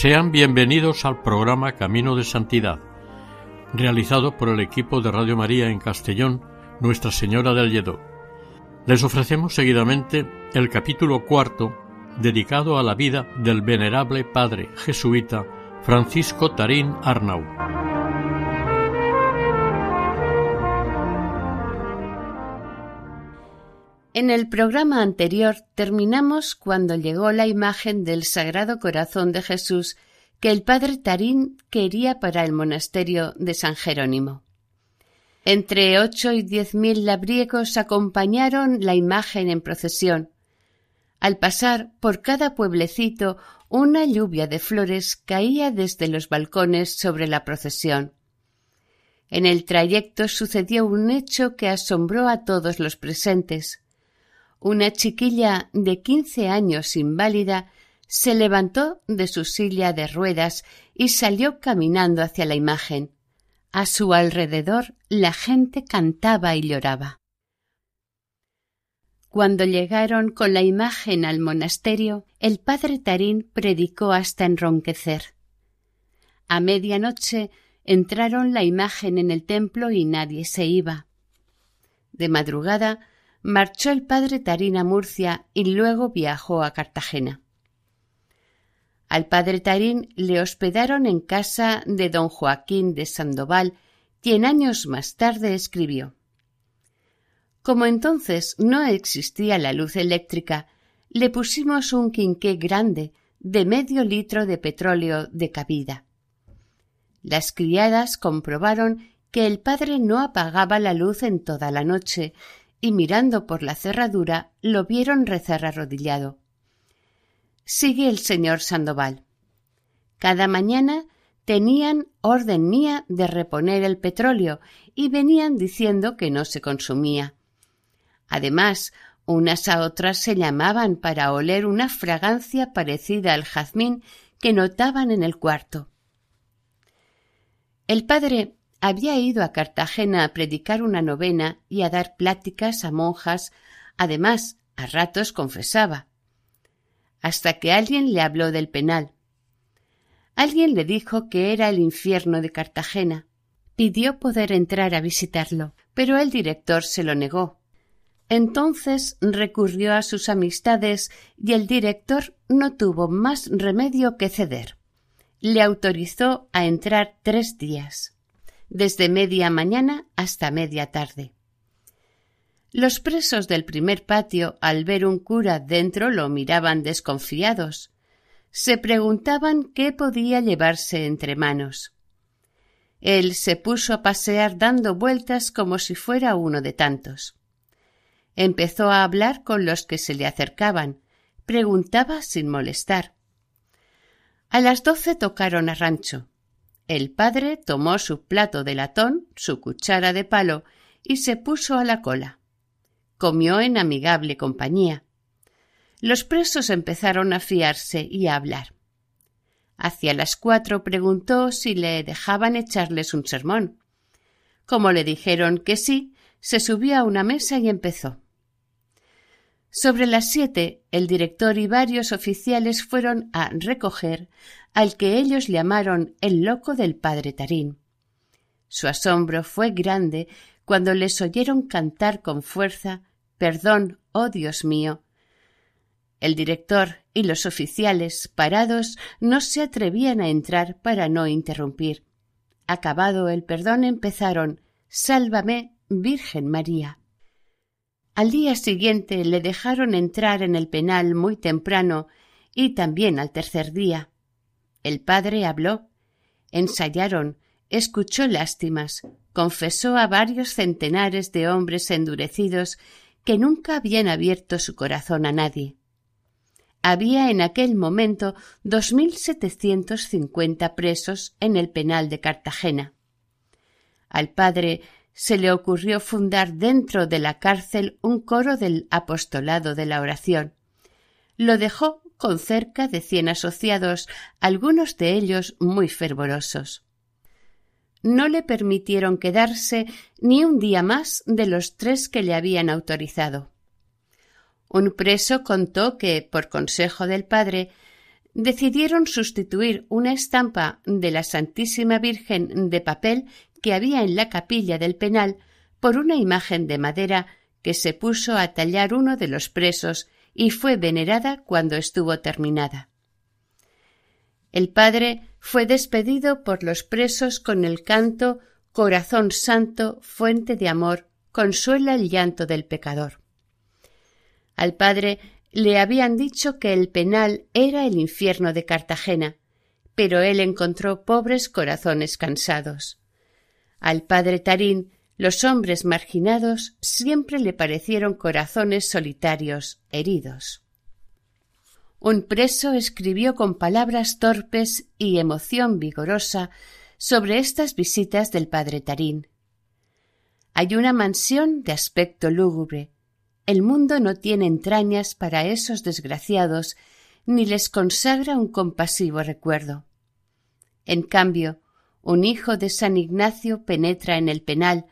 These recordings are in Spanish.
Sean bienvenidos al programa Camino de Santidad, realizado por el equipo de Radio María en Castellón, Nuestra Señora del Lledó. Les ofrecemos seguidamente el capítulo cuarto dedicado a la vida del venerable padre jesuita Francisco Tarín Arnau. En el programa anterior terminamos cuando llegó la imagen del Sagrado Corazón de Jesús que el padre Tarín quería para el monasterio de San Jerónimo. Entre ocho y diez mil labriegos acompañaron la imagen en procesión. Al pasar por cada pueblecito, una lluvia de flores caía desde los balcones sobre la procesión. En el trayecto sucedió un hecho que asombró a todos los presentes. Una chiquilla de quince años inválida se levantó de su silla de ruedas y salió caminando hacia la imagen. A su alrededor la gente cantaba y lloraba. Cuando llegaron con la imagen al monasterio, el padre Tarín predicó hasta enronquecer. A medianoche entraron la imagen en el templo y nadie se iba. De madrugada marchó el padre Tarín a Murcia y luego viajó a Cartagena. Al padre Tarín le hospedaron en casa de don Joaquín de Sandoval, quien años más tarde escribió Como entonces no existía la luz eléctrica, le pusimos un quinqué grande de medio litro de petróleo de cabida. Las criadas comprobaron que el padre no apagaba la luz en toda la noche y mirando por la cerradura lo vieron rezar arrodillado. Sigue el señor Sandoval. Cada mañana tenían orden mía de reponer el petróleo y venían diciendo que no se consumía. Además, unas a otras se llamaban para oler una fragancia parecida al jazmín que notaban en el cuarto. El padre había ido a Cartagena a predicar una novena y a dar pláticas a monjas, además, a ratos confesaba. Hasta que alguien le habló del penal. Alguien le dijo que era el infierno de Cartagena. Pidió poder entrar a visitarlo, pero el director se lo negó. Entonces recurrió a sus amistades y el director no tuvo más remedio que ceder. Le autorizó a entrar tres días desde media mañana hasta media tarde. Los presos del primer patio, al ver un cura dentro, lo miraban desconfiados. Se preguntaban qué podía llevarse entre manos. Él se puso a pasear dando vueltas como si fuera uno de tantos. Empezó a hablar con los que se le acercaban, preguntaba sin molestar. A las doce tocaron a rancho. El padre tomó su plato de latón, su cuchara de palo, y se puso a la cola. Comió en amigable compañía. Los presos empezaron a fiarse y a hablar. Hacia las cuatro preguntó si le dejaban echarles un sermón. Como le dijeron que sí, se subió a una mesa y empezó. Sobre las siete, el director y varios oficiales fueron a recoger al que ellos llamaron el loco del padre Tarín. Su asombro fue grande cuando les oyeron cantar con fuerza Perdón, oh Dios mío. El director y los oficiales, parados, no se atrevían a entrar para no interrumpir. Acabado el perdón, empezaron Sálvame, Virgen María. Al día siguiente le dejaron entrar en el penal muy temprano y también al tercer día. El padre habló, ensayaron, escuchó lástimas, confesó a varios centenares de hombres endurecidos que nunca habían abierto su corazón a nadie. Había en aquel momento dos mil setecientos cincuenta presos en el penal de Cartagena. Al padre se le ocurrió fundar dentro de la cárcel un coro del apostolado de la oración. Lo dejó con cerca de cien asociados, algunos de ellos muy fervorosos. No le permitieron quedarse ni un día más de los tres que le habían autorizado. Un preso contó que, por consejo del padre, decidieron sustituir una estampa de la Santísima Virgen de papel que había en la capilla del penal por una imagen de madera que se puso a tallar uno de los presos y fue venerada cuando estuvo terminada. El padre fue despedido por los presos con el canto Corazón Santo, fuente de amor, consuela el llanto del pecador. Al padre le habían dicho que el penal era el infierno de Cartagena, pero él encontró pobres corazones cansados. Al padre Tarín los hombres marginados siempre le parecieron corazones solitarios, heridos. Un preso escribió con palabras torpes y emoción vigorosa sobre estas visitas del padre Tarín. Hay una mansión de aspecto lúgubre. El mundo no tiene entrañas para esos desgraciados, ni les consagra un compasivo recuerdo. En cambio, un hijo de San Ignacio penetra en el penal,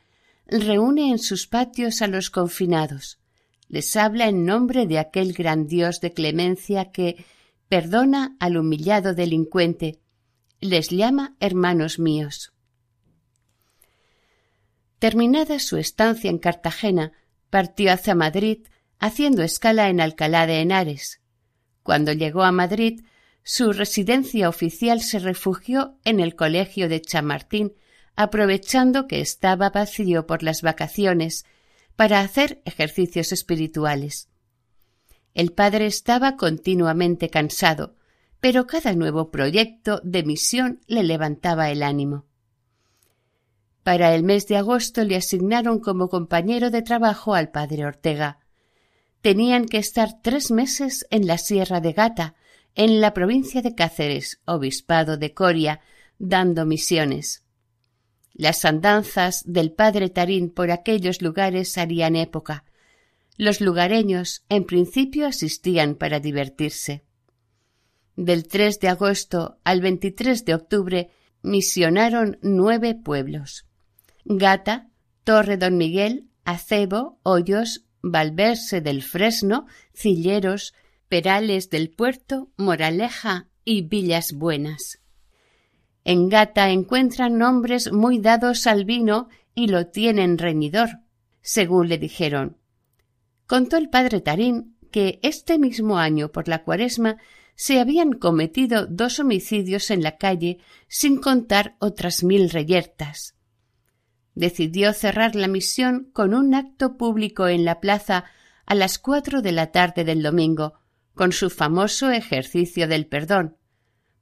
reúne en sus patios a los confinados, les habla en nombre de aquel gran Dios de clemencia que perdona al humillado delincuente, les llama hermanos míos. Terminada su estancia en Cartagena, partió hacia Madrid, haciendo escala en Alcalá de Henares. Cuando llegó a Madrid, su residencia oficial se refugió en el colegio de Chamartín, aprovechando que estaba vacío por las vacaciones para hacer ejercicios espirituales. El padre estaba continuamente cansado, pero cada nuevo proyecto de misión le levantaba el ánimo. Para el mes de agosto le asignaron como compañero de trabajo al padre Ortega. Tenían que estar tres meses en la Sierra de Gata, en la provincia de Cáceres, obispado de Coria, dando misiones. Las andanzas del padre Tarín por aquellos lugares harían época. Los lugareños en principio asistían para divertirse. Del 3 de agosto al 23 de octubre misionaron nueve pueblos. Gata, Torre Don Miguel, Acebo, Hoyos, Valverse del Fresno, Cilleros, Perales del Puerto, Moraleja y Villas Buenas. En Gata encuentran nombres muy dados al vino y lo tienen reñidor, según le dijeron. Contó el padre Tarín que este mismo año por la cuaresma se habían cometido dos homicidios en la calle sin contar otras mil reyertas. Decidió cerrar la misión con un acto público en la plaza a las cuatro de la tarde del domingo, con su famoso ejercicio del perdón,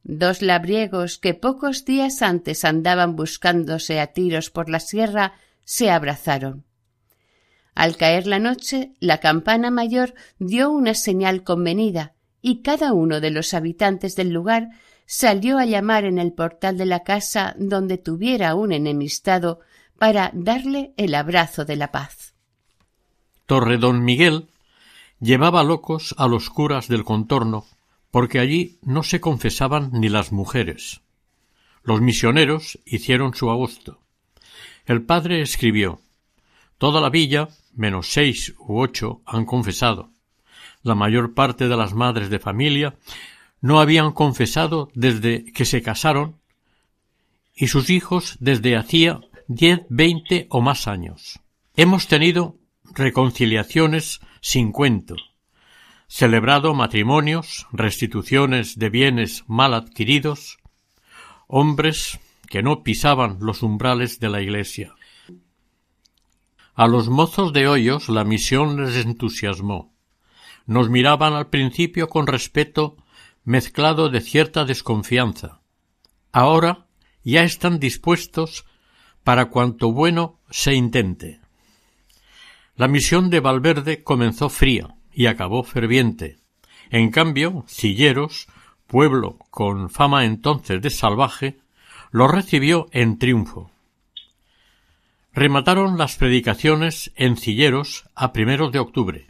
Dos labriegos que pocos días antes andaban buscándose a tiros por la sierra se abrazaron. Al caer la noche, la campana mayor dio una señal convenida y cada uno de los habitantes del lugar salió a llamar en el portal de la casa donde tuviera un enemistado para darle el abrazo de la paz. Torre Don Miguel llevaba locos a los curas del contorno porque allí no se confesaban ni las mujeres. Los misioneros hicieron su agosto. El padre escribió Toda la villa, menos seis u ocho, han confesado. La mayor parte de las madres de familia no habían confesado desde que se casaron y sus hijos desde hacía diez, veinte o más años. Hemos tenido reconciliaciones sin cuento, celebrado matrimonios, restituciones de bienes mal adquiridos, hombres que no pisaban los umbrales de la iglesia. A los mozos de hoyos la misión les entusiasmó. Nos miraban al principio con respeto, mezclado de cierta desconfianza. Ahora ya están dispuestos para cuanto bueno se intente. La misión de Valverde comenzó fría y acabó ferviente. En cambio, Cilleros, pueblo con fama entonces de salvaje, lo recibió en triunfo. Remataron las predicaciones en Cilleros a primeros de octubre.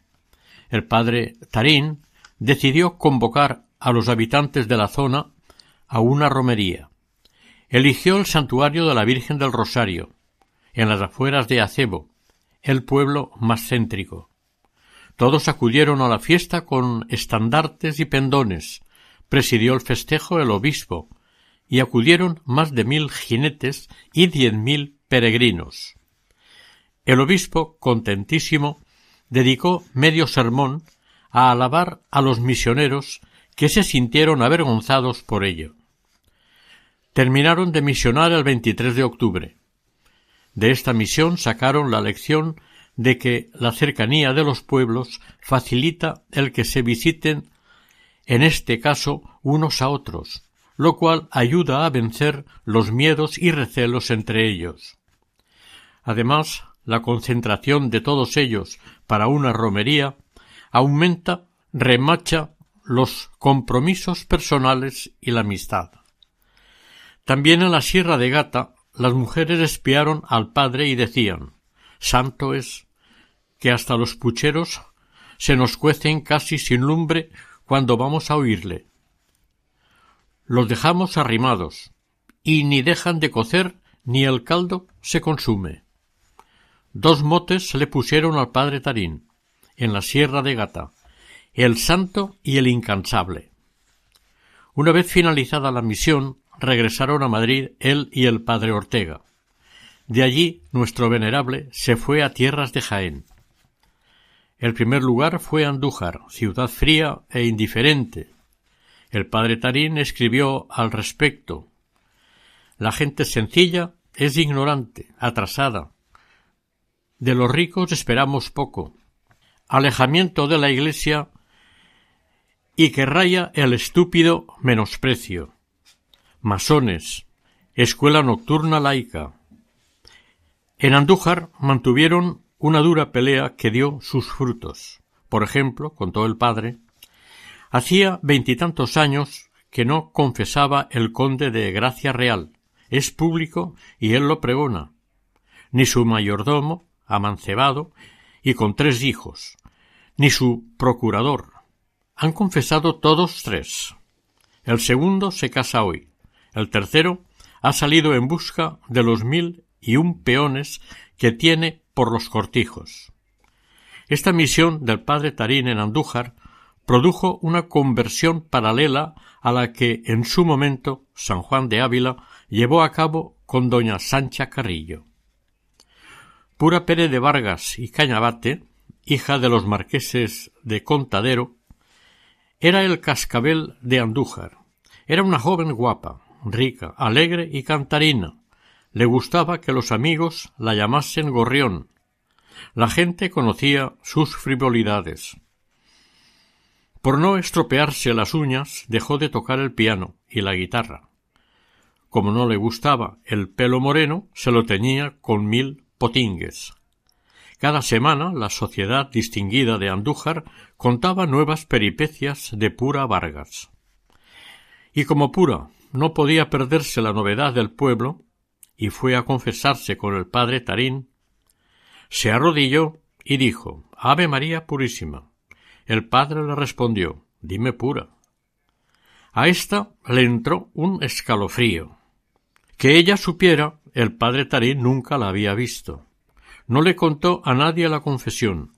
El padre Tarín decidió convocar a los habitantes de la zona a una romería. Eligió el santuario de la Virgen del Rosario, en las afueras de Acebo, el pueblo más céntrico. Todos acudieron a la fiesta con estandartes y pendones. Presidió el festejo el obispo, y acudieron más de mil jinetes y diez mil peregrinos. El obispo, contentísimo, dedicó medio sermón a alabar a los misioneros que se sintieron avergonzados por ello. Terminaron de misionar el 23 de octubre. De esta misión sacaron la lección de que la cercanía de los pueblos facilita el que se visiten en este caso unos a otros, lo cual ayuda a vencer los miedos y recelos entre ellos. Además, la concentración de todos ellos para una romería aumenta, remacha los compromisos personales y la amistad. También en la Sierra de Gata las mujeres espiaron al padre y decían Santo es que hasta los pucheros se nos cuecen casi sin lumbre cuando vamos a oírle. Los dejamos arrimados, y ni dejan de cocer ni el caldo se consume. Dos motes le pusieron al padre Tarín, en la Sierra de Gata, el Santo y el Incansable. Una vez finalizada la misión, regresaron a Madrid él y el padre Ortega. De allí nuestro venerable se fue a tierras de Jaén. El primer lugar fue Andújar, ciudad fría e indiferente. El padre Tarín escribió al respecto La gente sencilla es ignorante, atrasada. De los ricos esperamos poco. Alejamiento de la Iglesia y que raya el estúpido menosprecio. Masones. Escuela nocturna laica. En Andújar mantuvieron una dura pelea que dio sus frutos. Por ejemplo, contó el padre, hacía veintitantos años que no confesaba el conde de Gracia Real. Es público y él lo pregona. Ni su mayordomo, amancebado, y con tres hijos, ni su procurador. Han confesado todos tres. El segundo se casa hoy. El tercero ha salido en busca de los mil y un peones que tiene por los cortijos. Esta misión del padre Tarín en Andújar produjo una conversión paralela a la que en su momento San Juan de Ávila llevó a cabo con doña Sancha Carrillo. Pura Pérez de Vargas y Cañabate, hija de los marqueses de Contadero, era el cascabel de Andújar. Era una joven guapa, rica, alegre y cantarina, le gustaba que los amigos la llamasen gorrión. La gente conocía sus frivolidades. Por no estropearse las uñas, dejó de tocar el piano y la guitarra. Como no le gustaba el pelo moreno, se lo teñía con mil potingues. Cada semana la sociedad distinguida de Andújar contaba nuevas peripecias de Pura Vargas. Y como Pura no podía perderse la novedad del pueblo, y fue a confesarse con el padre Tarín, se arrodilló y dijo Ave María Purísima. El padre le respondió Dime pura. A ésta le entró un escalofrío. Que ella supiera, el padre Tarín nunca la había visto. No le contó a nadie la confesión,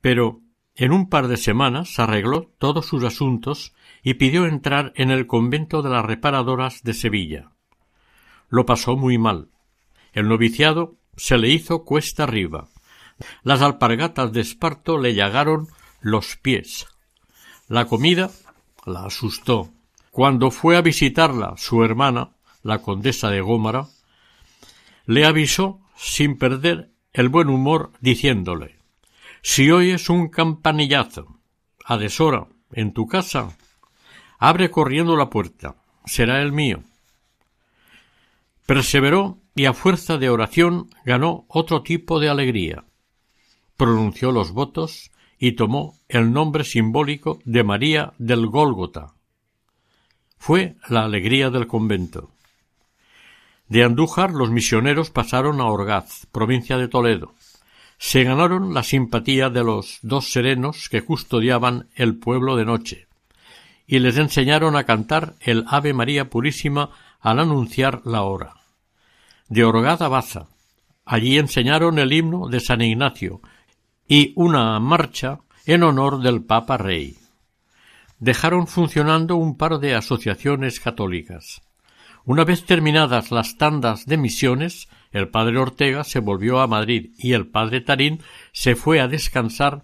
pero en un par de semanas arregló todos sus asuntos y pidió entrar en el convento de las reparadoras de Sevilla lo pasó muy mal. El noviciado se le hizo cuesta arriba. Las alpargatas de esparto le llagaron los pies. La comida la asustó. Cuando fue a visitarla su hermana, la condesa de Gómara, le avisó sin perder el buen humor diciéndole Si oyes un campanillazo a deshora en tu casa, Abre corriendo la puerta. Será el mío. Perseveró y a fuerza de oración ganó otro tipo de alegría. Pronunció los votos y tomó el nombre simbólico de María del Gólgota. Fue la alegría del convento. De Andújar los misioneros pasaron a Orgaz, provincia de Toledo. Se ganaron la simpatía de los dos serenos que custodiaban el pueblo de noche, y les enseñaron a cantar el Ave María Purísima al anunciar la hora de Orgaz Baza. Allí enseñaron el himno de San Ignacio y una marcha en honor del Papa Rey. Dejaron funcionando un par de asociaciones católicas. Una vez terminadas las tandas de misiones, el padre Ortega se volvió a Madrid y el padre Tarín se fue a descansar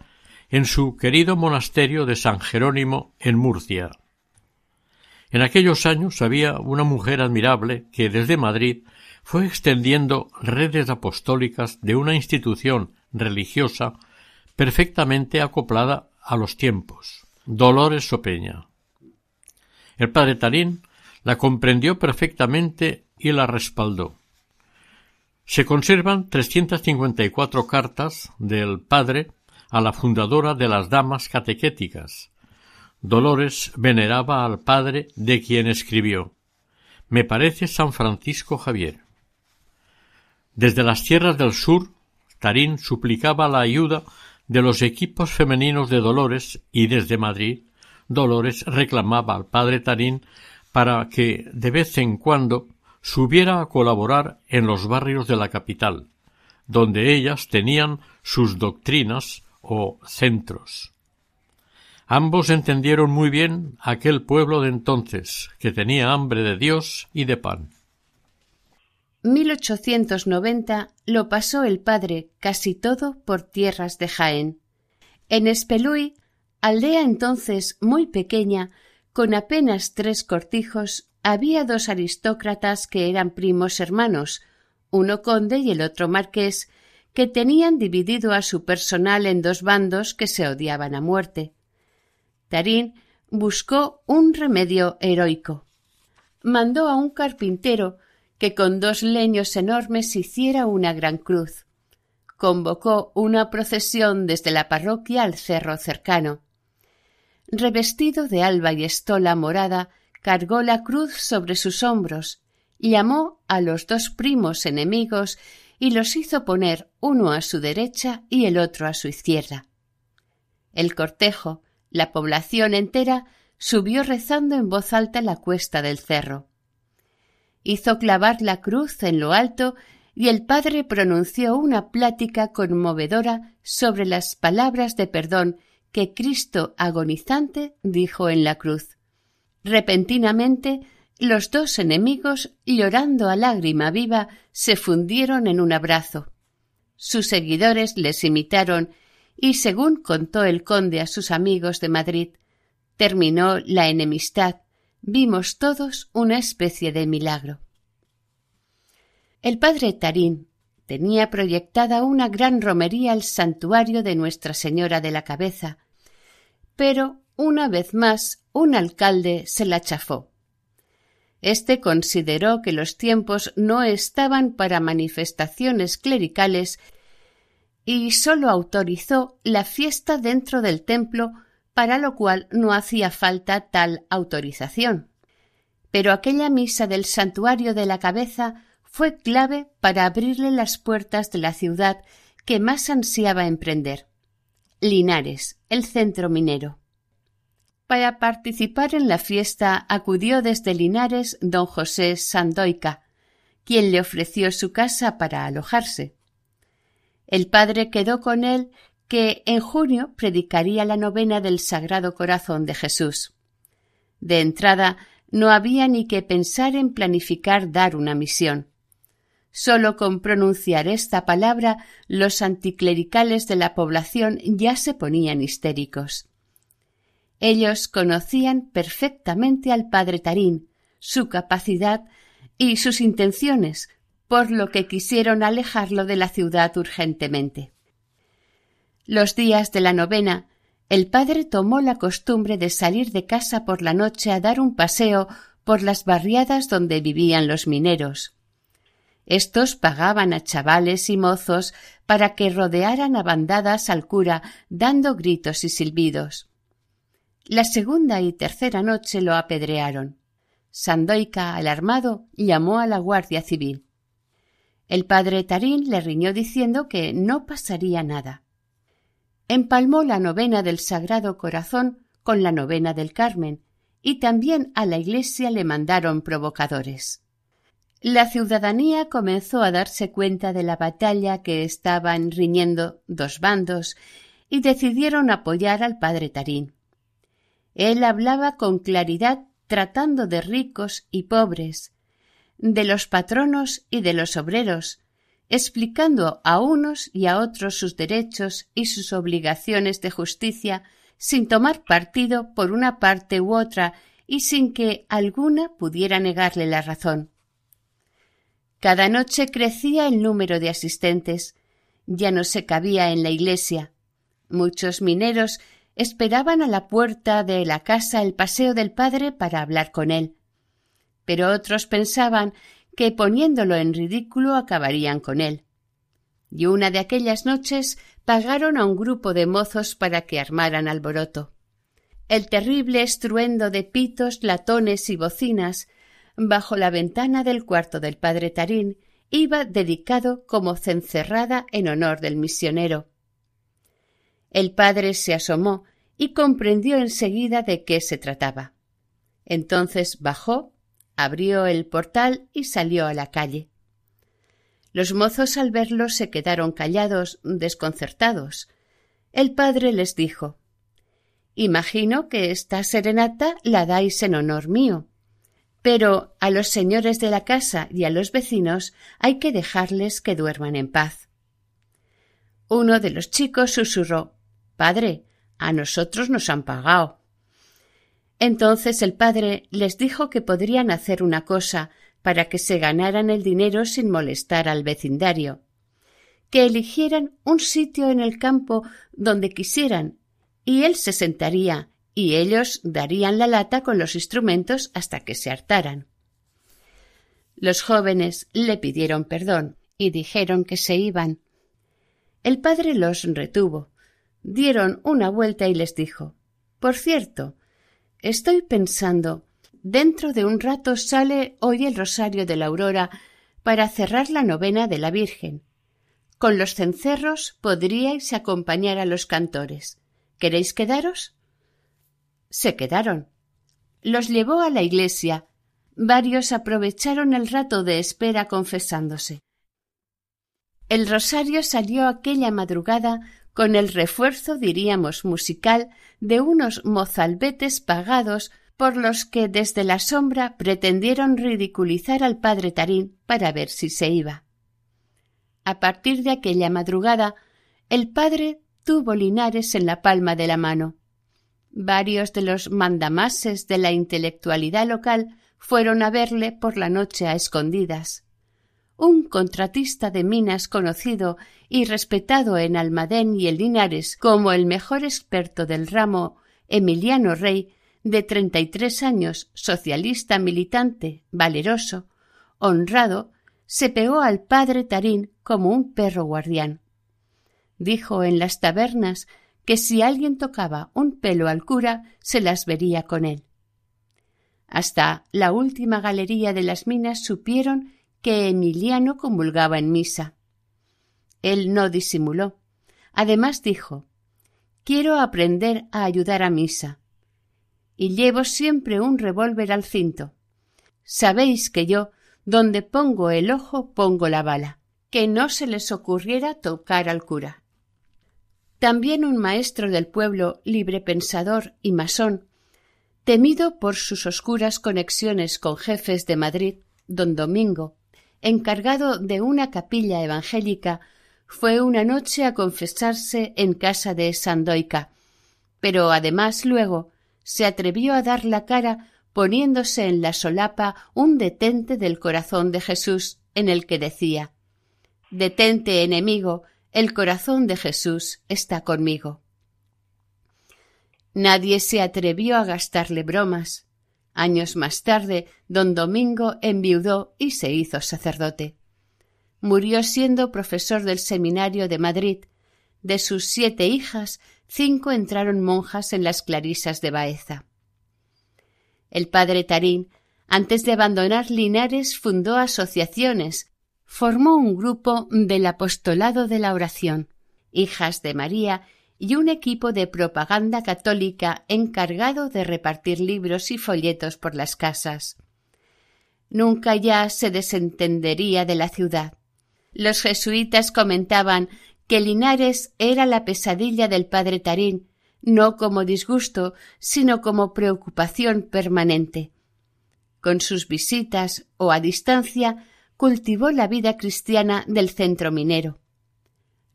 en su querido monasterio de San Jerónimo en Murcia. En aquellos años había una mujer admirable que desde Madrid fue extendiendo redes apostólicas de una institución religiosa perfectamente acoplada a los tiempos. Dolores Sopeña. El padre Tarín la comprendió perfectamente y la respaldó. Se conservan 354 cartas del padre a la fundadora de las damas catequéticas. Dolores veneraba al padre de quien escribió. Me parece San Francisco Javier. Desde las tierras del sur, Tarín suplicaba la ayuda de los equipos femeninos de Dolores y desde Madrid, Dolores reclamaba al padre Tarín para que de vez en cuando subiera a colaborar en los barrios de la capital, donde ellas tenían sus doctrinas o centros. Ambos entendieron muy bien aquel pueblo de entonces, que tenía hambre de Dios y de pan. 1890 lo pasó el padre casi todo por tierras de Jaén. En Espeluy, aldea entonces muy pequeña, con apenas tres cortijos, había dos aristócratas que eran primos hermanos, uno conde y el otro marqués, que tenían dividido a su personal en dos bandos que se odiaban a muerte. Tarín buscó un remedio heroico. Mandó a un carpintero que con dos leños enormes hiciera una gran cruz. Convocó una procesión desde la parroquia al cerro cercano. Revestido de alba y estola morada, cargó la cruz sobre sus hombros, llamó a los dos primos enemigos y los hizo poner uno a su derecha y el otro a su izquierda. El cortejo, la población entera, subió rezando en voz alta la cuesta del cerro hizo clavar la cruz en lo alto y el padre pronunció una plática conmovedora sobre las palabras de perdón que Cristo agonizante dijo en la cruz. Repentinamente los dos enemigos, llorando a lágrima viva, se fundieron en un abrazo. Sus seguidores les imitaron y, según contó el conde a sus amigos de Madrid, terminó la enemistad vimos todos una especie de milagro. El padre Tarín tenía proyectada una gran romería al santuario de Nuestra Señora de la Cabeza, pero una vez más un alcalde se la chafó. Este consideró que los tiempos no estaban para manifestaciones clericales y sólo autorizó la fiesta dentro del templo para lo cual no hacía falta tal autorización. Pero aquella misa del santuario de la cabeza fue clave para abrirle las puertas de la ciudad que más ansiaba emprender. Linares, el centro minero. Para participar en la fiesta acudió desde Linares don José Sandoica, quien le ofreció su casa para alojarse. El padre quedó con él que en junio predicaría la novena del Sagrado Corazón de Jesús. De entrada, no había ni que pensar en planificar dar una misión. Sólo con pronunciar esta palabra los anticlericales de la población ya se ponían histéricos. Ellos conocían perfectamente al padre Tarín, su capacidad y sus intenciones, por lo que quisieron alejarlo de la ciudad urgentemente. Los días de la novena el padre tomó la costumbre de salir de casa por la noche a dar un paseo por las barriadas donde vivían los mineros. Estos pagaban a chavales y mozos para que rodearan a bandadas al cura dando gritos y silbidos. La segunda y tercera noche lo apedrearon. Sandoica, alarmado, llamó a la Guardia Civil. El padre Tarín le riñó diciendo que no pasaría nada empalmó la novena del Sagrado Corazón con la novena del Carmen, y también a la Iglesia le mandaron provocadores. La ciudadanía comenzó a darse cuenta de la batalla que estaban riñendo dos bandos y decidieron apoyar al padre Tarín. Él hablaba con claridad tratando de ricos y pobres, de los patronos y de los obreros, explicando a unos y a otros sus derechos y sus obligaciones de justicia sin tomar partido por una parte u otra y sin que alguna pudiera negarle la razón. Cada noche crecía el número de asistentes. Ya no se cabía en la iglesia. Muchos mineros esperaban a la puerta de la casa el paseo del padre para hablar con él. Pero otros pensaban que poniéndolo en ridículo acabarían con él. Y una de aquellas noches pagaron a un grupo de mozos para que armaran alboroto. El terrible estruendo de pitos, latones y bocinas bajo la ventana del cuarto del padre Tarín iba dedicado como cencerrada en honor del misionero. El padre se asomó y comprendió enseguida de qué se trataba. Entonces bajó abrió el portal y salió a la calle. Los mozos al verlo se quedaron callados, desconcertados. El padre les dijo Imagino que esta serenata la dais en honor mío. Pero a los señores de la casa y a los vecinos hay que dejarles que duerman en paz. Uno de los chicos susurró Padre, a nosotros nos han pagado. Entonces el padre les dijo que podrían hacer una cosa para que se ganaran el dinero sin molestar al vecindario, que eligieran un sitio en el campo donde quisieran, y él se sentaría y ellos darían la lata con los instrumentos hasta que se hartaran. Los jóvenes le pidieron perdón y dijeron que se iban. El padre los retuvo, dieron una vuelta y les dijo Por cierto, Estoy pensando. Dentro de un rato sale hoy el rosario de la aurora para cerrar la novena de la Virgen. Con los cencerros podríais acompañar a los cantores. ¿Queréis quedaros? Se quedaron. Los llevó a la iglesia. Varios aprovecharon el rato de espera confesándose. El rosario salió aquella madrugada con el refuerzo, diríamos, musical de unos mozalbetes pagados por los que desde la sombra pretendieron ridiculizar al padre Tarín para ver si se iba. A partir de aquella madrugada, el padre tuvo linares en la palma de la mano. Varios de los mandamases de la intelectualidad local fueron a verle por la noche a escondidas un contratista de minas conocido y respetado en Almadén y en Linares como el mejor experto del ramo, Emiliano Rey, de treinta y tres años, socialista militante, valeroso, honrado, se pegó al padre Tarín como un perro guardián. Dijo en las tabernas que si alguien tocaba un pelo al cura, se las vería con él. Hasta la última galería de las minas supieron que Emiliano comulgaba en misa. Él no disimuló. Además dijo Quiero aprender a ayudar a misa. Y llevo siempre un revólver al cinto. Sabéis que yo, donde pongo el ojo, pongo la bala. Que no se les ocurriera tocar al cura. También un maestro del pueblo, libre pensador y masón, temido por sus oscuras conexiones con jefes de Madrid, don Domingo, encargado de una capilla evangélica, fue una noche a confesarse en casa de Sandoica, pero además luego se atrevió a dar la cara poniéndose en la solapa un detente del corazón de Jesús en el que decía Detente, enemigo, el corazón de Jesús está conmigo. Nadie se atrevió a gastarle bromas. Años más tarde, don Domingo enviudó y se hizo sacerdote. Murió siendo profesor del seminario de Madrid. De sus siete hijas, cinco entraron monjas en las clarisas de Baeza. El padre Tarín, antes de abandonar Linares, fundó asociaciones, formó un grupo del apostolado de la oración, hijas de María y un equipo de propaganda católica encargado de repartir libros y folletos por las casas. Nunca ya se desentendería de la ciudad. Los jesuitas comentaban que Linares era la pesadilla del padre Tarín, no como disgusto, sino como preocupación permanente. Con sus visitas o a distancia cultivó la vida cristiana del centro minero.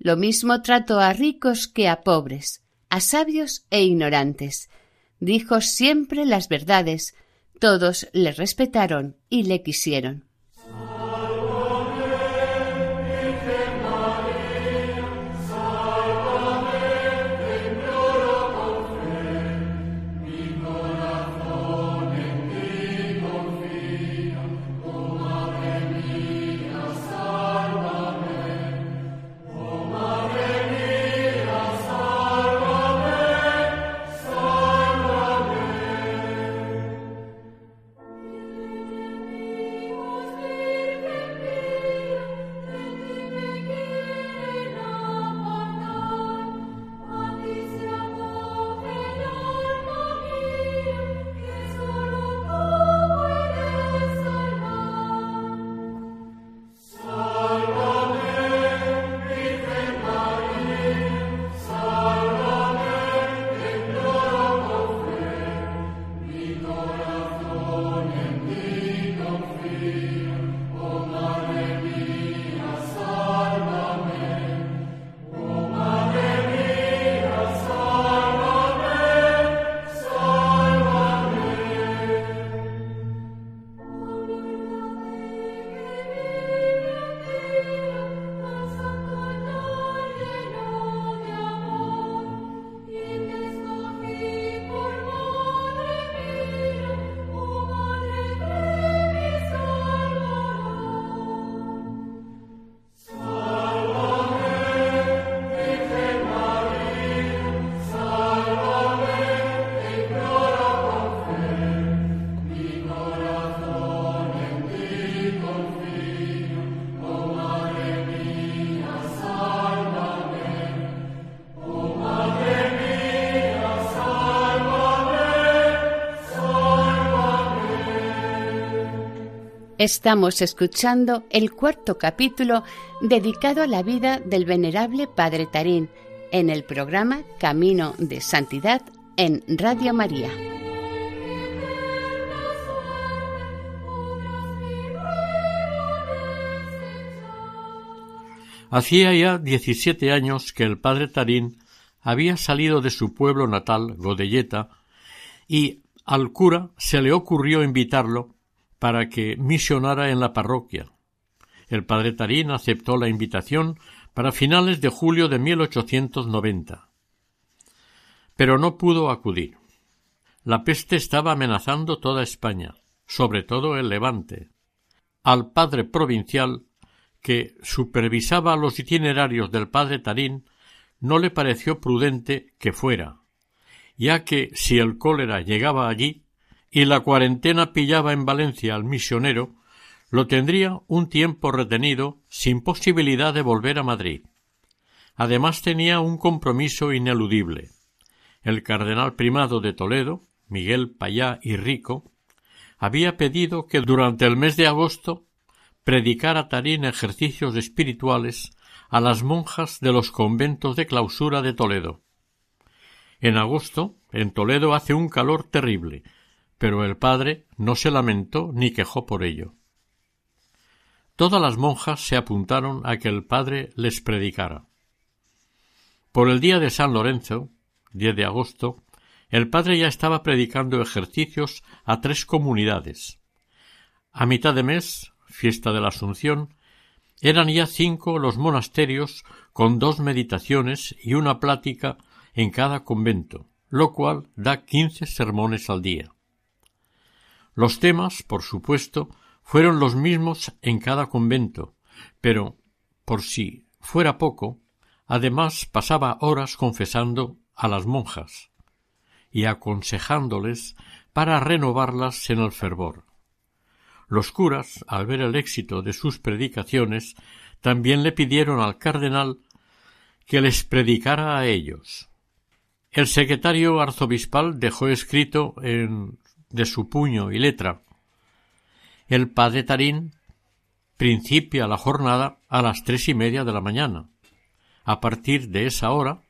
Lo mismo trató a ricos que a pobres, a sabios e ignorantes. Dijo siempre las verdades, todos le respetaron y le quisieron. Estamos escuchando el cuarto capítulo dedicado a la vida del venerable Padre Tarín en el programa Camino de Santidad en Radio María. Hacía ya 17 años que el padre Tarín había salido de su pueblo natal, Godelleta, y al cura se le ocurrió invitarlo para que misionara en la parroquia. El padre Tarín aceptó la invitación para finales de julio de 1890. Pero no pudo acudir. La peste estaba amenazando toda España, sobre todo el Levante. Al padre provincial, que supervisaba los itinerarios del padre Tarín, no le pareció prudente que fuera, ya que si el cólera llegaba allí, y la cuarentena pillaba en Valencia al misionero, lo tendría un tiempo retenido sin posibilidad de volver a Madrid. Además tenía un compromiso ineludible. El cardenal primado de Toledo, Miguel Payá y Rico, había pedido que durante el mes de agosto predicara Tarín ejercicios espirituales a las monjas de los conventos de clausura de Toledo. En agosto, en Toledo hace un calor terrible, pero el padre no se lamentó ni quejó por ello. Todas las monjas se apuntaron a que el padre les predicara. Por el día de San Lorenzo, 10 de agosto, el padre ya estaba predicando ejercicios a tres comunidades. A mitad de mes, fiesta de la Asunción, eran ya cinco los monasterios con dos meditaciones y una plática en cada convento, lo cual da quince sermones al día. Los temas, por supuesto, fueron los mismos en cada convento, pero, por si fuera poco, además pasaba horas confesando a las monjas y aconsejándoles para renovarlas en el fervor. Los curas, al ver el éxito de sus predicaciones, también le pidieron al cardenal que les predicara a ellos. El secretario arzobispal dejó escrito en de su puño y letra el padre Tarín principia la jornada a las tres y media de la mañana. A partir de esa hora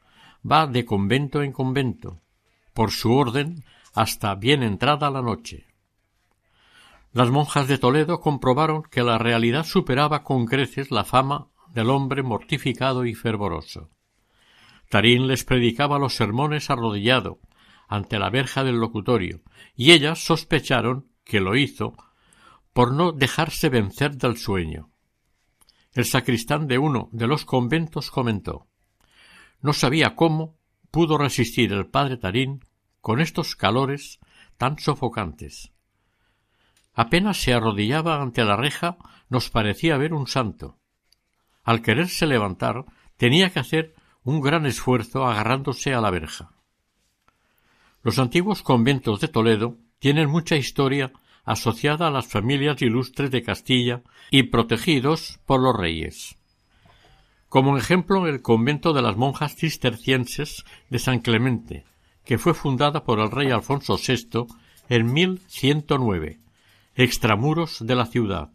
va de convento en convento, por su orden hasta bien entrada la noche. Las monjas de Toledo comprobaron que la realidad superaba con creces la fama del hombre mortificado y fervoroso. Tarín les predicaba los sermones arrodillado ante la verja del locutorio, y ellas sospecharon que lo hizo por no dejarse vencer del sueño. El sacristán de uno de los conventos comentó No sabía cómo pudo resistir el padre Tarín con estos calores tan sofocantes. Apenas se arrodillaba ante la reja nos parecía ver un santo. Al quererse levantar tenía que hacer un gran esfuerzo agarrándose a la verja. Los antiguos conventos de Toledo tienen mucha historia asociada a las familias ilustres de Castilla y protegidos por los reyes. Como ejemplo, el convento de las monjas cistercienses de San Clemente, que fue fundada por el rey Alfonso VI en 1109 extramuros de la ciudad.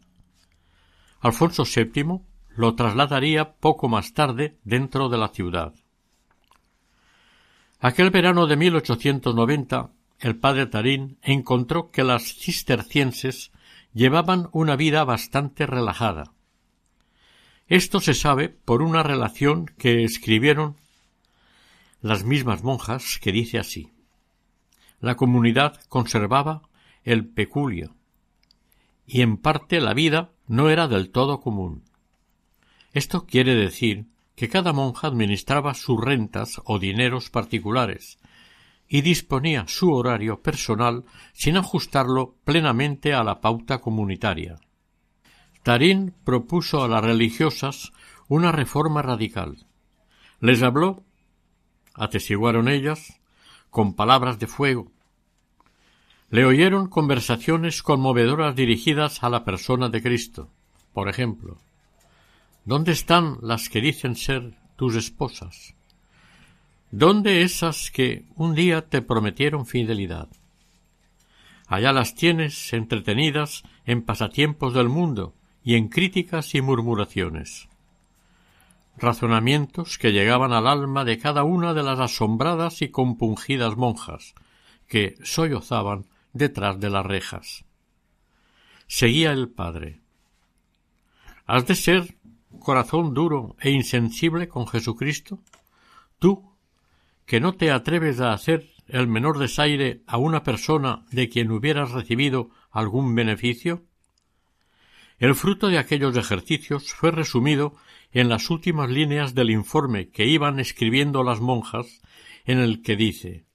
Alfonso VII lo trasladaría poco más tarde dentro de la ciudad. Aquel verano de 1890, el padre Tarín encontró que las cistercienses llevaban una vida bastante relajada. Esto se sabe por una relación que escribieron las mismas monjas que dice así. La comunidad conservaba el peculio, y en parte la vida no era del todo común. Esto quiere decir que cada monja administraba sus rentas o dineros particulares y disponía su horario personal sin ajustarlo plenamente a la pauta comunitaria. Tarín propuso a las religiosas una reforma radical. Les habló, atesiguaron ellas, con palabras de fuego, le oyeron conversaciones conmovedoras dirigidas a la persona de Cristo. Por ejemplo, ¿Dónde están las que dicen ser tus esposas? ¿Dónde esas que un día te prometieron fidelidad? Allá las tienes entretenidas en pasatiempos del mundo y en críticas y murmuraciones. Razonamientos que llegaban al alma de cada una de las asombradas y compungidas monjas que sollozaban detrás de las rejas. Seguía el padre. Has de ser corazón duro e insensible con Jesucristo? Tú, que no te atreves a hacer el menor desaire a una persona de quien hubieras recibido algún beneficio? El fruto de aquellos ejercicios fue resumido en las últimas líneas del informe que iban escribiendo las monjas, en el que dice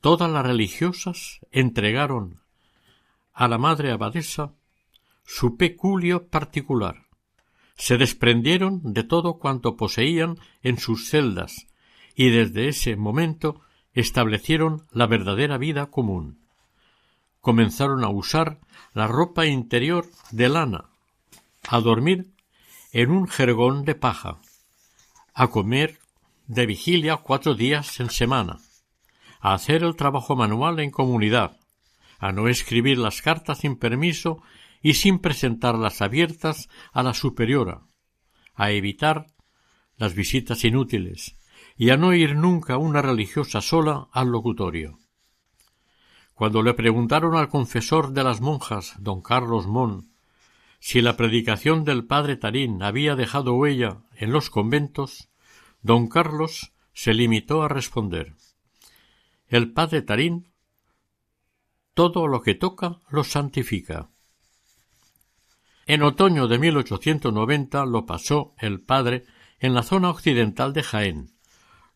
Todas las religiosas entregaron a la madre abadesa su peculio particular. Se desprendieron de todo cuanto poseían en sus celdas y desde ese momento establecieron la verdadera vida común. Comenzaron a usar la ropa interior de lana, a dormir en un jergón de paja, a comer de vigilia cuatro días en semana, a hacer el trabajo manual en comunidad, a no escribir las cartas sin permiso y sin presentarlas abiertas a la superiora, a evitar las visitas inútiles y a no ir nunca una religiosa sola al locutorio. Cuando le preguntaron al confesor de las monjas, don Carlos Mon, si la predicación del padre Tarín había dejado huella en los conventos, don Carlos se limitó a responder el padre Tarín todo lo que toca lo santifica. En otoño de 1890 lo pasó el padre en la zona occidental de Jaén,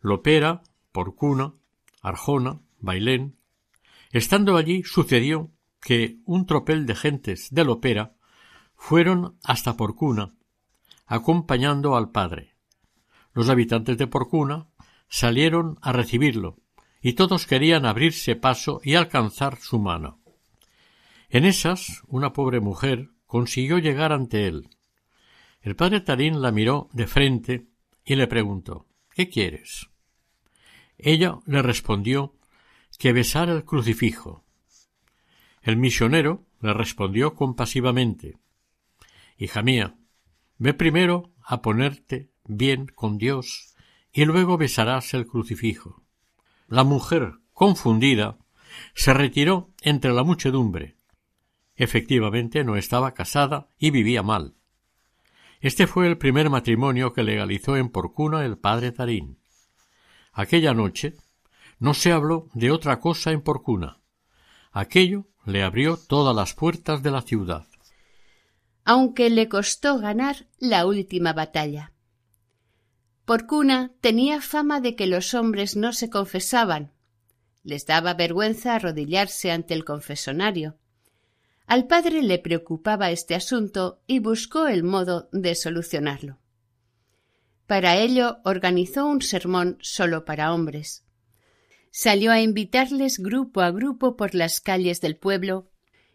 Lopera, Porcuna, Arjona, Bailén, estando allí sucedió que un tropel de gentes del ópera fueron hasta Porcuna, acompañando al padre. Los habitantes de Porcuna salieron a recibirlo, y todos querían abrirse paso y alcanzar su mano. En esas, una pobre mujer consiguió llegar ante él. El padre Tarín la miró de frente y le preguntó ¿Qué quieres? Ella le respondió que besara el crucifijo. El misionero le respondió compasivamente Hija mía, ve primero a ponerte bien con Dios y luego besarás el crucifijo. La mujer, confundida, se retiró entre la muchedumbre. Efectivamente no estaba casada y vivía mal. Este fue el primer matrimonio que legalizó en Porcuna el padre Tarín. Aquella noche no se habló de otra cosa en Porcuna. Aquello le abrió todas las puertas de la ciudad. Aunque le costó ganar la última batalla. Porcuna tenía fama de que los hombres no se confesaban. Les daba vergüenza arrodillarse ante el confesonario. Al padre le preocupaba este asunto y buscó el modo de solucionarlo. Para ello organizó un sermón solo para hombres. Salió a invitarles grupo a grupo por las calles del pueblo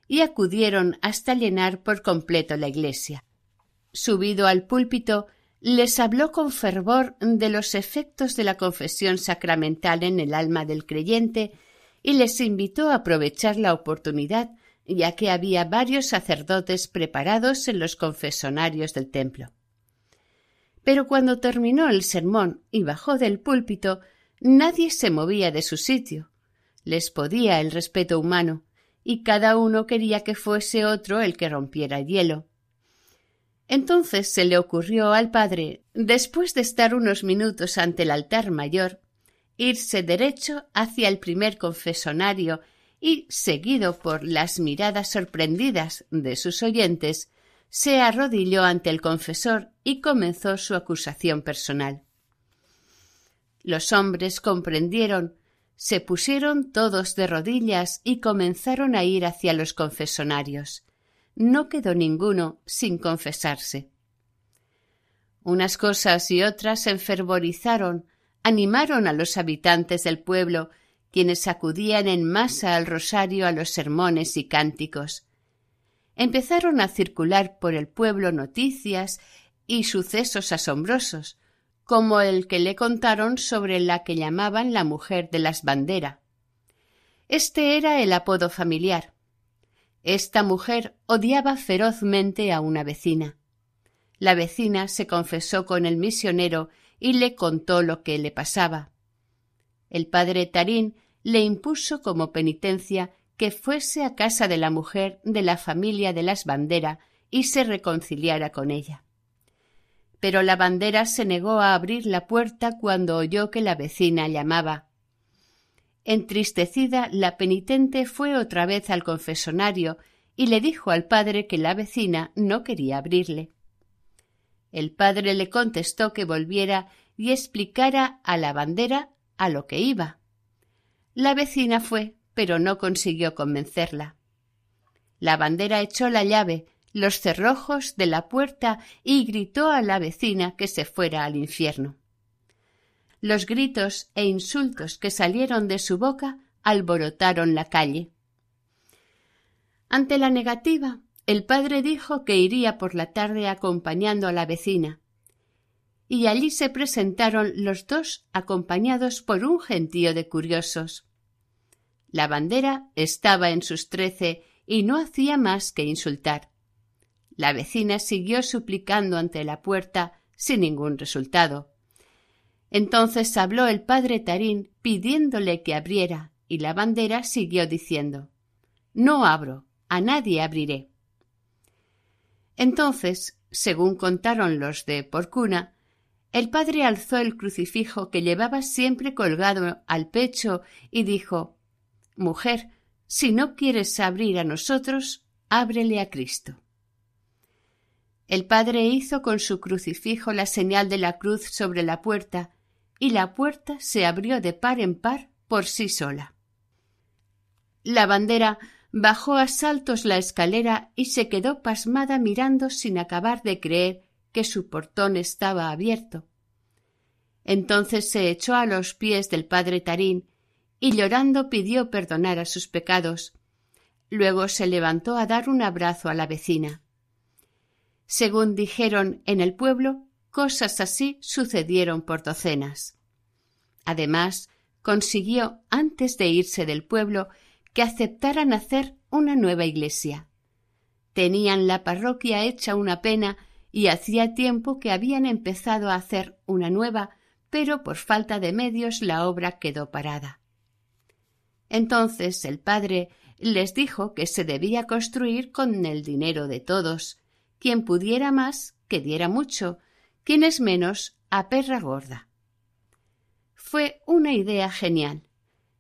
y acudieron hasta llenar por completo la iglesia. Subido al púlpito, les habló con fervor de los efectos de la confesión sacramental en el alma del creyente y les invitó a aprovechar la oportunidad ya que había varios sacerdotes preparados en los confesonarios del templo. Pero cuando terminó el sermón y bajó del púlpito, nadie se movía de su sitio. Les podía el respeto humano, y cada uno quería que fuese otro el que rompiera el hielo. Entonces se le ocurrió al padre, después de estar unos minutos ante el altar mayor, irse derecho hacia el primer confesonario y, seguido por las miradas sorprendidas de sus oyentes, se arrodilló ante el confesor y comenzó su acusación personal. Los hombres comprendieron, se pusieron todos de rodillas y comenzaron a ir hacia los confesonarios. No quedó ninguno sin confesarse. Unas cosas y otras enfervorizaron, animaron a los habitantes del pueblo quienes acudían en masa al rosario a los sermones y cánticos. Empezaron a circular por el pueblo noticias y sucesos asombrosos, como el que le contaron sobre la que llamaban la mujer de las banderas. Este era el apodo familiar. Esta mujer odiaba ferozmente a una vecina. La vecina se confesó con el misionero y le contó lo que le pasaba. El padre Tarín le impuso como penitencia que fuese a casa de la mujer de la familia de las Bandera y se reconciliara con ella. Pero la bandera se negó a abrir la puerta cuando oyó que la vecina llamaba. Entristecida, la penitente fue otra vez al confesonario y le dijo al padre que la vecina no quería abrirle. El padre le contestó que volviera y explicara a la bandera a lo que iba. La vecina fue, pero no consiguió convencerla. La bandera echó la llave, los cerrojos de la puerta y gritó a la vecina que se fuera al infierno. Los gritos e insultos que salieron de su boca alborotaron la calle. Ante la negativa, el padre dijo que iría por la tarde acompañando a la vecina, y allí se presentaron los dos acompañados por un gentío de curiosos. La bandera estaba en sus trece y no hacía más que insultar. La vecina siguió suplicando ante la puerta sin ningún resultado. Entonces habló el padre Tarín pidiéndole que abriera, y la bandera siguió diciendo No abro, a nadie abriré. Entonces, según contaron los de Porcuna, el padre alzó el crucifijo que llevaba siempre colgado al pecho y dijo Mujer, si no quieres abrir a nosotros, ábrele a Cristo. El padre hizo con su crucifijo la señal de la cruz sobre la puerta, y la puerta se abrió de par en par por sí sola. La bandera bajó a saltos la escalera y se quedó pasmada mirando sin acabar de creer que su portón estaba abierto. Entonces se echó a los pies del padre Tarín y llorando pidió perdonar a sus pecados. Luego se levantó a dar un abrazo a la vecina. Según dijeron en el pueblo, cosas así sucedieron por docenas. Además, consiguió, antes de irse del pueblo, que aceptaran hacer una nueva iglesia. Tenían la parroquia hecha una pena y hacía tiempo que habían empezado a hacer una nueva, pero por falta de medios la obra quedó parada. Entonces el padre les dijo que se debía construir con el dinero de todos, quien pudiera más, que diera mucho, quien es menos, a perra gorda. Fue una idea genial.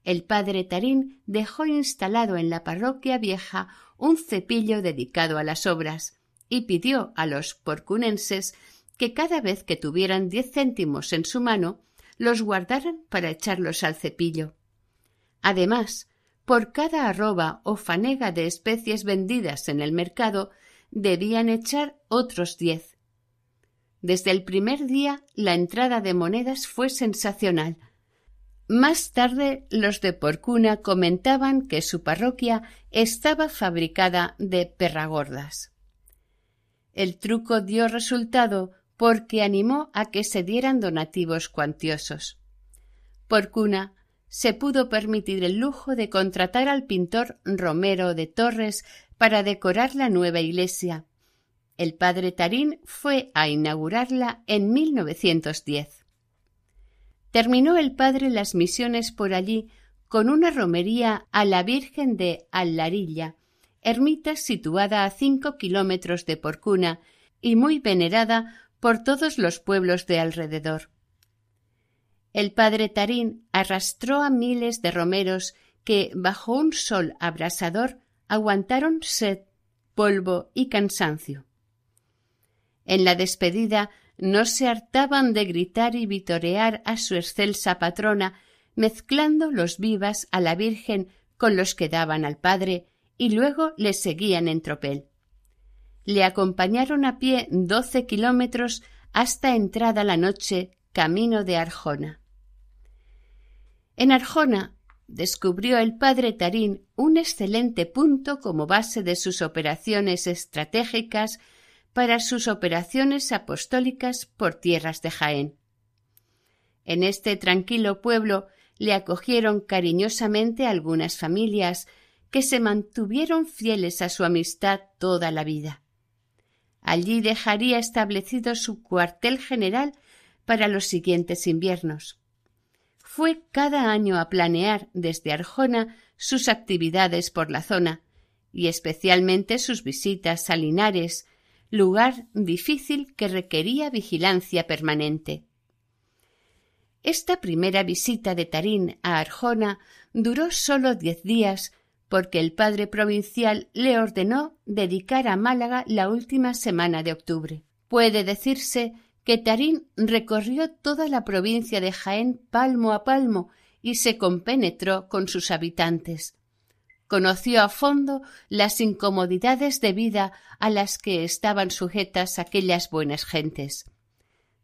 El padre Tarín dejó instalado en la parroquia vieja un cepillo dedicado a las obras y pidió a los porcunenses que cada vez que tuvieran diez céntimos en su mano los guardaran para echarlos al cepillo. Además, por cada arroba o fanega de especies vendidas en el mercado debían echar otros diez. Desde el primer día la entrada de monedas fue sensacional. Más tarde los de Porcuna comentaban que su parroquia estaba fabricada de perragordas. El truco dio resultado porque animó a que se dieran donativos cuantiosos. Porcuna se pudo permitir el lujo de contratar al pintor Romero de Torres para decorar la nueva iglesia. El padre Tarín fue a inaugurarla en 1910. Terminó el padre las misiones por allí con una romería a la Virgen de Allarilla, ermita situada a cinco kilómetros de Porcuna y muy venerada por todos los pueblos de alrededor. El padre Tarín arrastró a miles de romeros que, bajo un sol abrasador, aguantaron sed, polvo y cansancio. En la despedida no se hartaban de gritar y vitorear a su excelsa patrona, mezclando los vivas a la Virgen con los que daban al Padre, y luego le seguían en tropel. Le acompañaron a pie doce kilómetros hasta entrada la noche camino de Arjona. En Arjona descubrió el padre Tarín un excelente punto como base de sus operaciones estratégicas para sus operaciones apostólicas por tierras de Jaén. En este tranquilo pueblo le acogieron cariñosamente algunas familias que se mantuvieron fieles a su amistad toda la vida. Allí dejaría establecido su cuartel general para los siguientes inviernos. Fue cada año a planear desde Arjona sus actividades por la zona, y especialmente sus visitas a Linares, lugar difícil que requería vigilancia permanente. Esta primera visita de Tarín a Arjona duró sólo diez días porque el padre provincial le ordenó dedicar a Málaga la última semana de octubre. Puede decirse que Tarín recorrió toda la provincia de Jaén palmo a palmo y se compenetró con sus habitantes. Conoció a fondo las incomodidades de vida a las que estaban sujetas aquellas buenas gentes.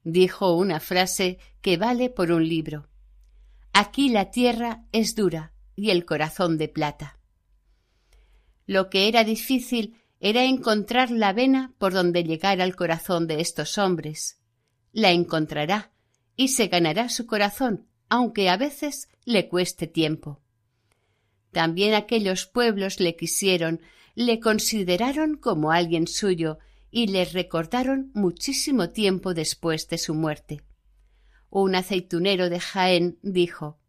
Dijo una frase que vale por un libro. Aquí la tierra es dura y el corazón de plata. Lo que era difícil era encontrar la vena por donde llegar al corazón de estos hombres. La encontrará y se ganará su corazón, aunque a veces le cueste tiempo. También aquellos pueblos le quisieron, le consideraron como alguien suyo y le recordaron muchísimo tiempo después de su muerte. Un aceitunero de Jaén dijo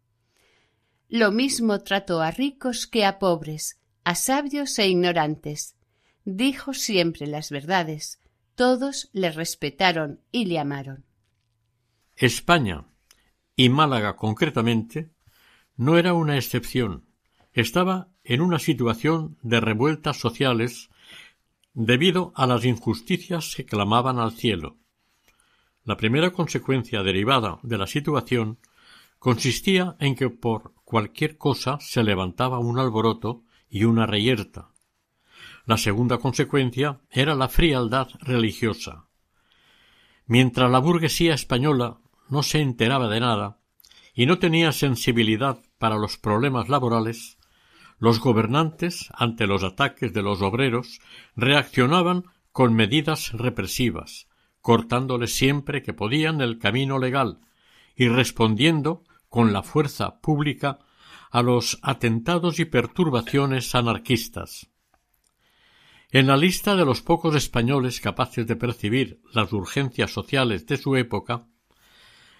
Lo mismo trató a ricos que a pobres, a sabios e ignorantes. Dijo siempre las verdades. Todos le respetaron y le amaron. España, y Málaga concretamente, no era una excepción. Estaba en una situación de revueltas sociales debido a las injusticias que clamaban al cielo. La primera consecuencia derivada de la situación consistía en que por cualquier cosa se levantaba un alboroto y una reyerta. La segunda consecuencia era la frialdad religiosa. Mientras la burguesía española no se enteraba de nada y no tenía sensibilidad para los problemas laborales, los gobernantes, ante los ataques de los obreros, reaccionaban con medidas represivas, cortándoles siempre que podían el camino legal y respondiendo con la fuerza pública a los atentados y perturbaciones anarquistas. En la lista de los pocos españoles capaces de percibir las urgencias sociales de su época,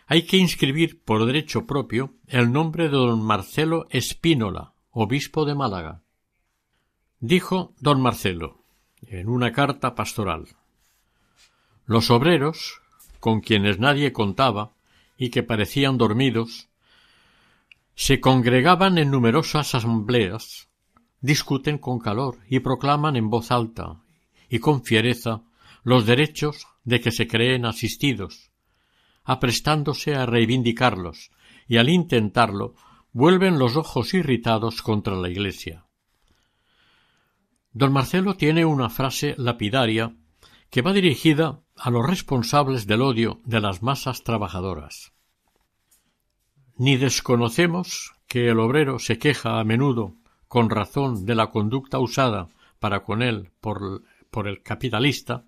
hay que inscribir por derecho propio el nombre de don Marcelo Espínola, obispo de Málaga. Dijo don Marcelo, en una carta pastoral, los obreros, con quienes nadie contaba y que parecían dormidos, se congregaban en numerosas asambleas, discuten con calor y proclaman en voz alta y con fiereza los derechos de que se creen asistidos, aprestándose a reivindicarlos, y al intentarlo vuelven los ojos irritados contra la Iglesia. Don Marcelo tiene una frase lapidaria que va dirigida a los responsables del odio de las masas trabajadoras. Ni desconocemos que el obrero se queja a menudo con razón de la conducta usada para con él por, el capitalista,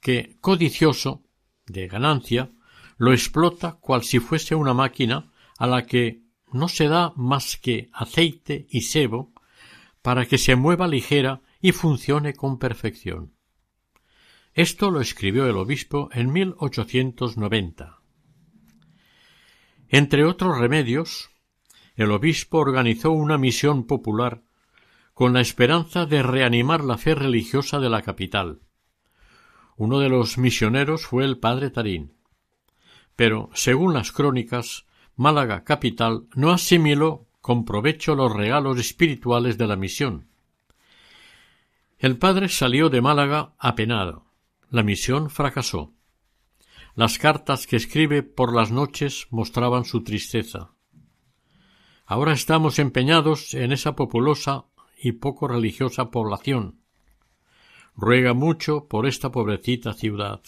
que, codicioso de ganancia, lo explota cual si fuese una máquina a la que no se da más que aceite y sebo para que se mueva ligera y funcione con perfección. Esto lo escribió el obispo en 1890. Entre otros remedios, el obispo organizó una misión popular con la esperanza de reanimar la fe religiosa de la capital. Uno de los misioneros fue el padre Tarín. Pero, según las crónicas, Málaga capital no asimiló con provecho los regalos espirituales de la misión. El padre salió de Málaga apenado. La misión fracasó. Las cartas que escribe por las noches mostraban su tristeza. Ahora estamos empeñados en esa populosa y poco religiosa población. Ruega mucho por esta pobrecita ciudad.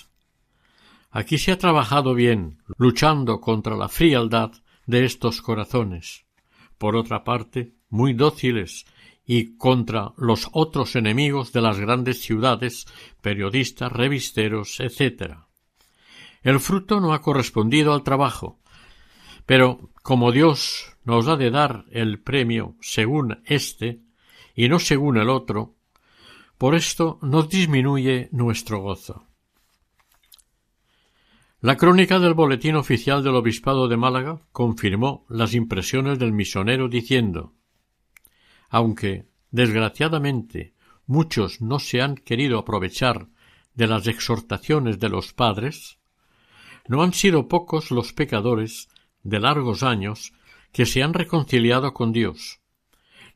Aquí se ha trabajado bien, luchando contra la frialdad de estos corazones. Por otra parte, muy dóciles y contra los otros enemigos de las grandes ciudades, periodistas, revisteros, etc. El fruto no ha correspondido al trabajo. Pero como Dios nos ha de dar el premio según éste y no según el otro, por esto nos disminuye nuestro gozo. La crónica del Boletín Oficial del Obispado de Málaga confirmó las impresiones del misionero diciendo aunque, desgraciadamente, muchos no se han querido aprovechar de las exhortaciones de los padres, no han sido pocos los pecadores de largos años que se han reconciliado con Dios,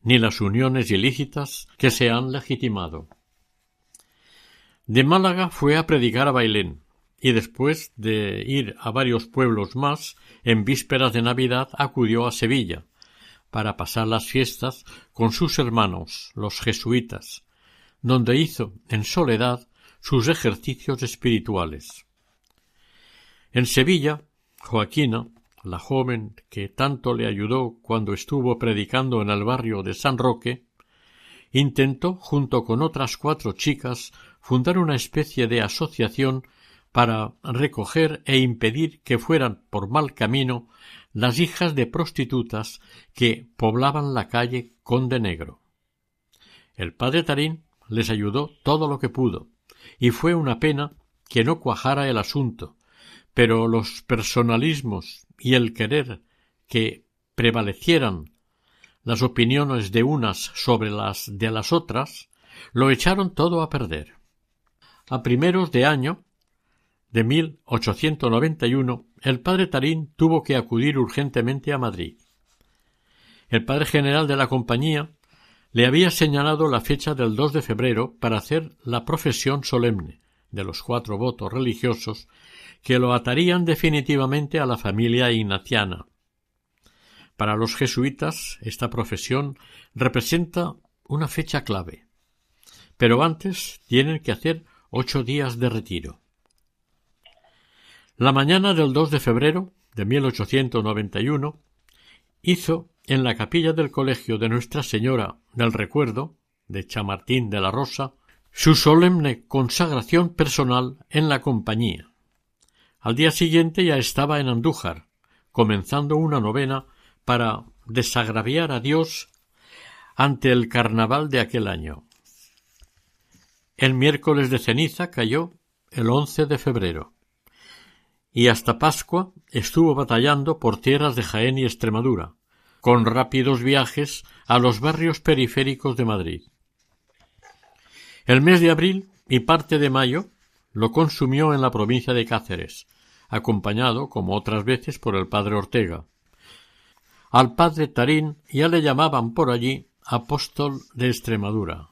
ni las uniones ilícitas que se han legitimado. De Málaga fue a predicar a Bailén, y después de ir a varios pueblos más, en vísperas de Navidad acudió a Sevilla, para pasar las fiestas con sus hermanos, los jesuitas, donde hizo en soledad sus ejercicios espirituales. En Sevilla, Joaquina, la joven que tanto le ayudó cuando estuvo predicando en el barrio de San Roque, intentó, junto con otras cuatro chicas, fundar una especie de asociación para recoger e impedir que fueran por mal camino las hijas de prostitutas que poblaban la calle Conde Negro. El padre Tarín les ayudó todo lo que pudo, y fue una pena que no cuajara el asunto, pero los personalismos y el querer que prevalecieran las opiniones de unas sobre las de las otras, lo echaron todo a perder. A primeros de año de 1891, el padre Tarín tuvo que acudir urgentemente a Madrid. El padre general de la compañía le había señalado la fecha del 2 de febrero para hacer la profesión solemne de los cuatro votos religiosos que lo atarían definitivamente a la familia ignaciana. Para los jesuitas esta profesión representa una fecha clave. Pero antes tienen que hacer ocho días de retiro. La mañana del 2 de febrero de 1891 hizo en la capilla del colegio de Nuestra Señora del Recuerdo de Chamartín de la Rosa su solemne consagración personal en la compañía. Al día siguiente ya estaba en Andújar, comenzando una novena para desagraviar a Dios ante el carnaval de aquel año. El miércoles de ceniza cayó el once de febrero y hasta Pascua estuvo batallando por tierras de Jaén y Extremadura, con rápidos viajes a los barrios periféricos de Madrid. El mes de abril y parte de mayo lo consumió en la provincia de Cáceres, acompañado, como otras veces, por el padre Ortega. Al padre Tarín ya le llamaban por allí apóstol de Extremadura.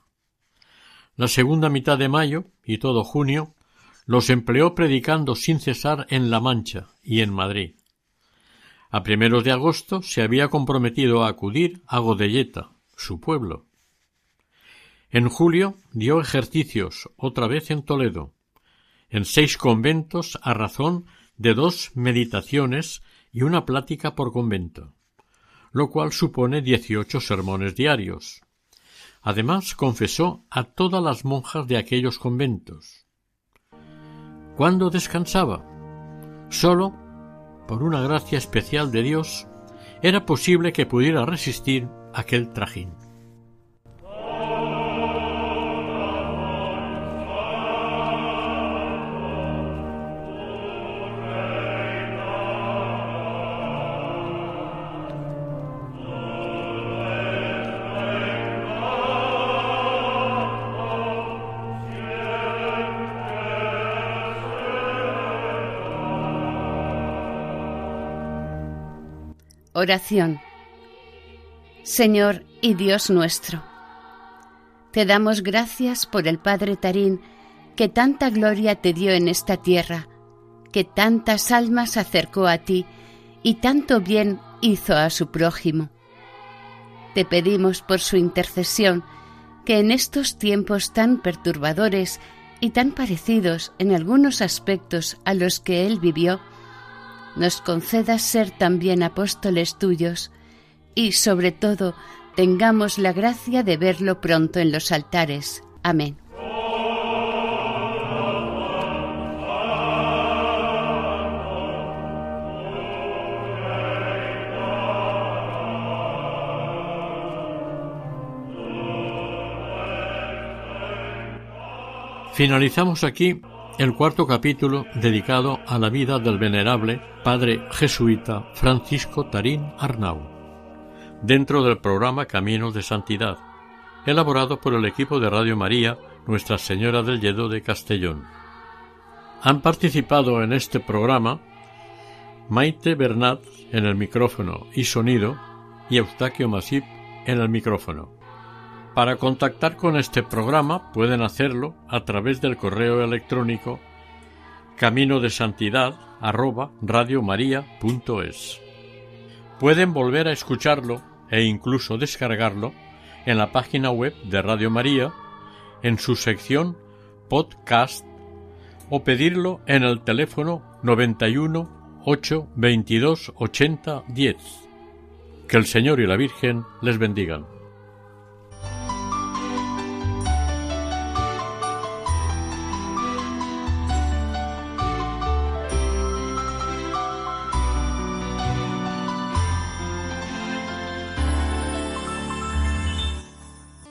La segunda mitad de mayo y todo junio los empleó predicando sin cesar en La Mancha y en Madrid. A primeros de agosto se había comprometido a acudir a Godelleta, su pueblo. En julio dio ejercicios otra vez en Toledo, en seis conventos a razón de dos meditaciones y una plática por convento, lo cual supone dieciocho sermones diarios. Además confesó a todas las monjas de aquellos conventos. ¿Cuándo descansaba? Solo, por una gracia especial de Dios, era posible que pudiera resistir aquel trajín. Oración. Señor y Dios nuestro, te damos gracias por el Padre Tarín, que tanta gloria te dio en esta tierra, que tantas almas acercó a ti y tanto bien hizo a su prójimo. Te pedimos por su intercesión que en estos tiempos tan perturbadores y tan parecidos en algunos aspectos a los que él vivió, nos concedas ser también apóstoles tuyos y, sobre todo, tengamos la gracia de verlo pronto en los altares. Amén. Finalizamos aquí el cuarto capítulo dedicado a la vida del venerable padre jesuita Francisco Tarín Arnau, dentro del programa Caminos de Santidad, elaborado por el equipo de Radio María Nuestra Señora del Lledo de Castellón. Han participado en este programa Maite Bernat en el micrófono y sonido y Eustaquio Masip en el micrófono. Para contactar con este programa pueden hacerlo a través del correo electrónico camino de santidad Pueden volver a escucharlo e incluso descargarlo en la página web de Radio María en su sección podcast o pedirlo en el teléfono 91 8 22 80 10. Que el Señor y la Virgen les bendigan.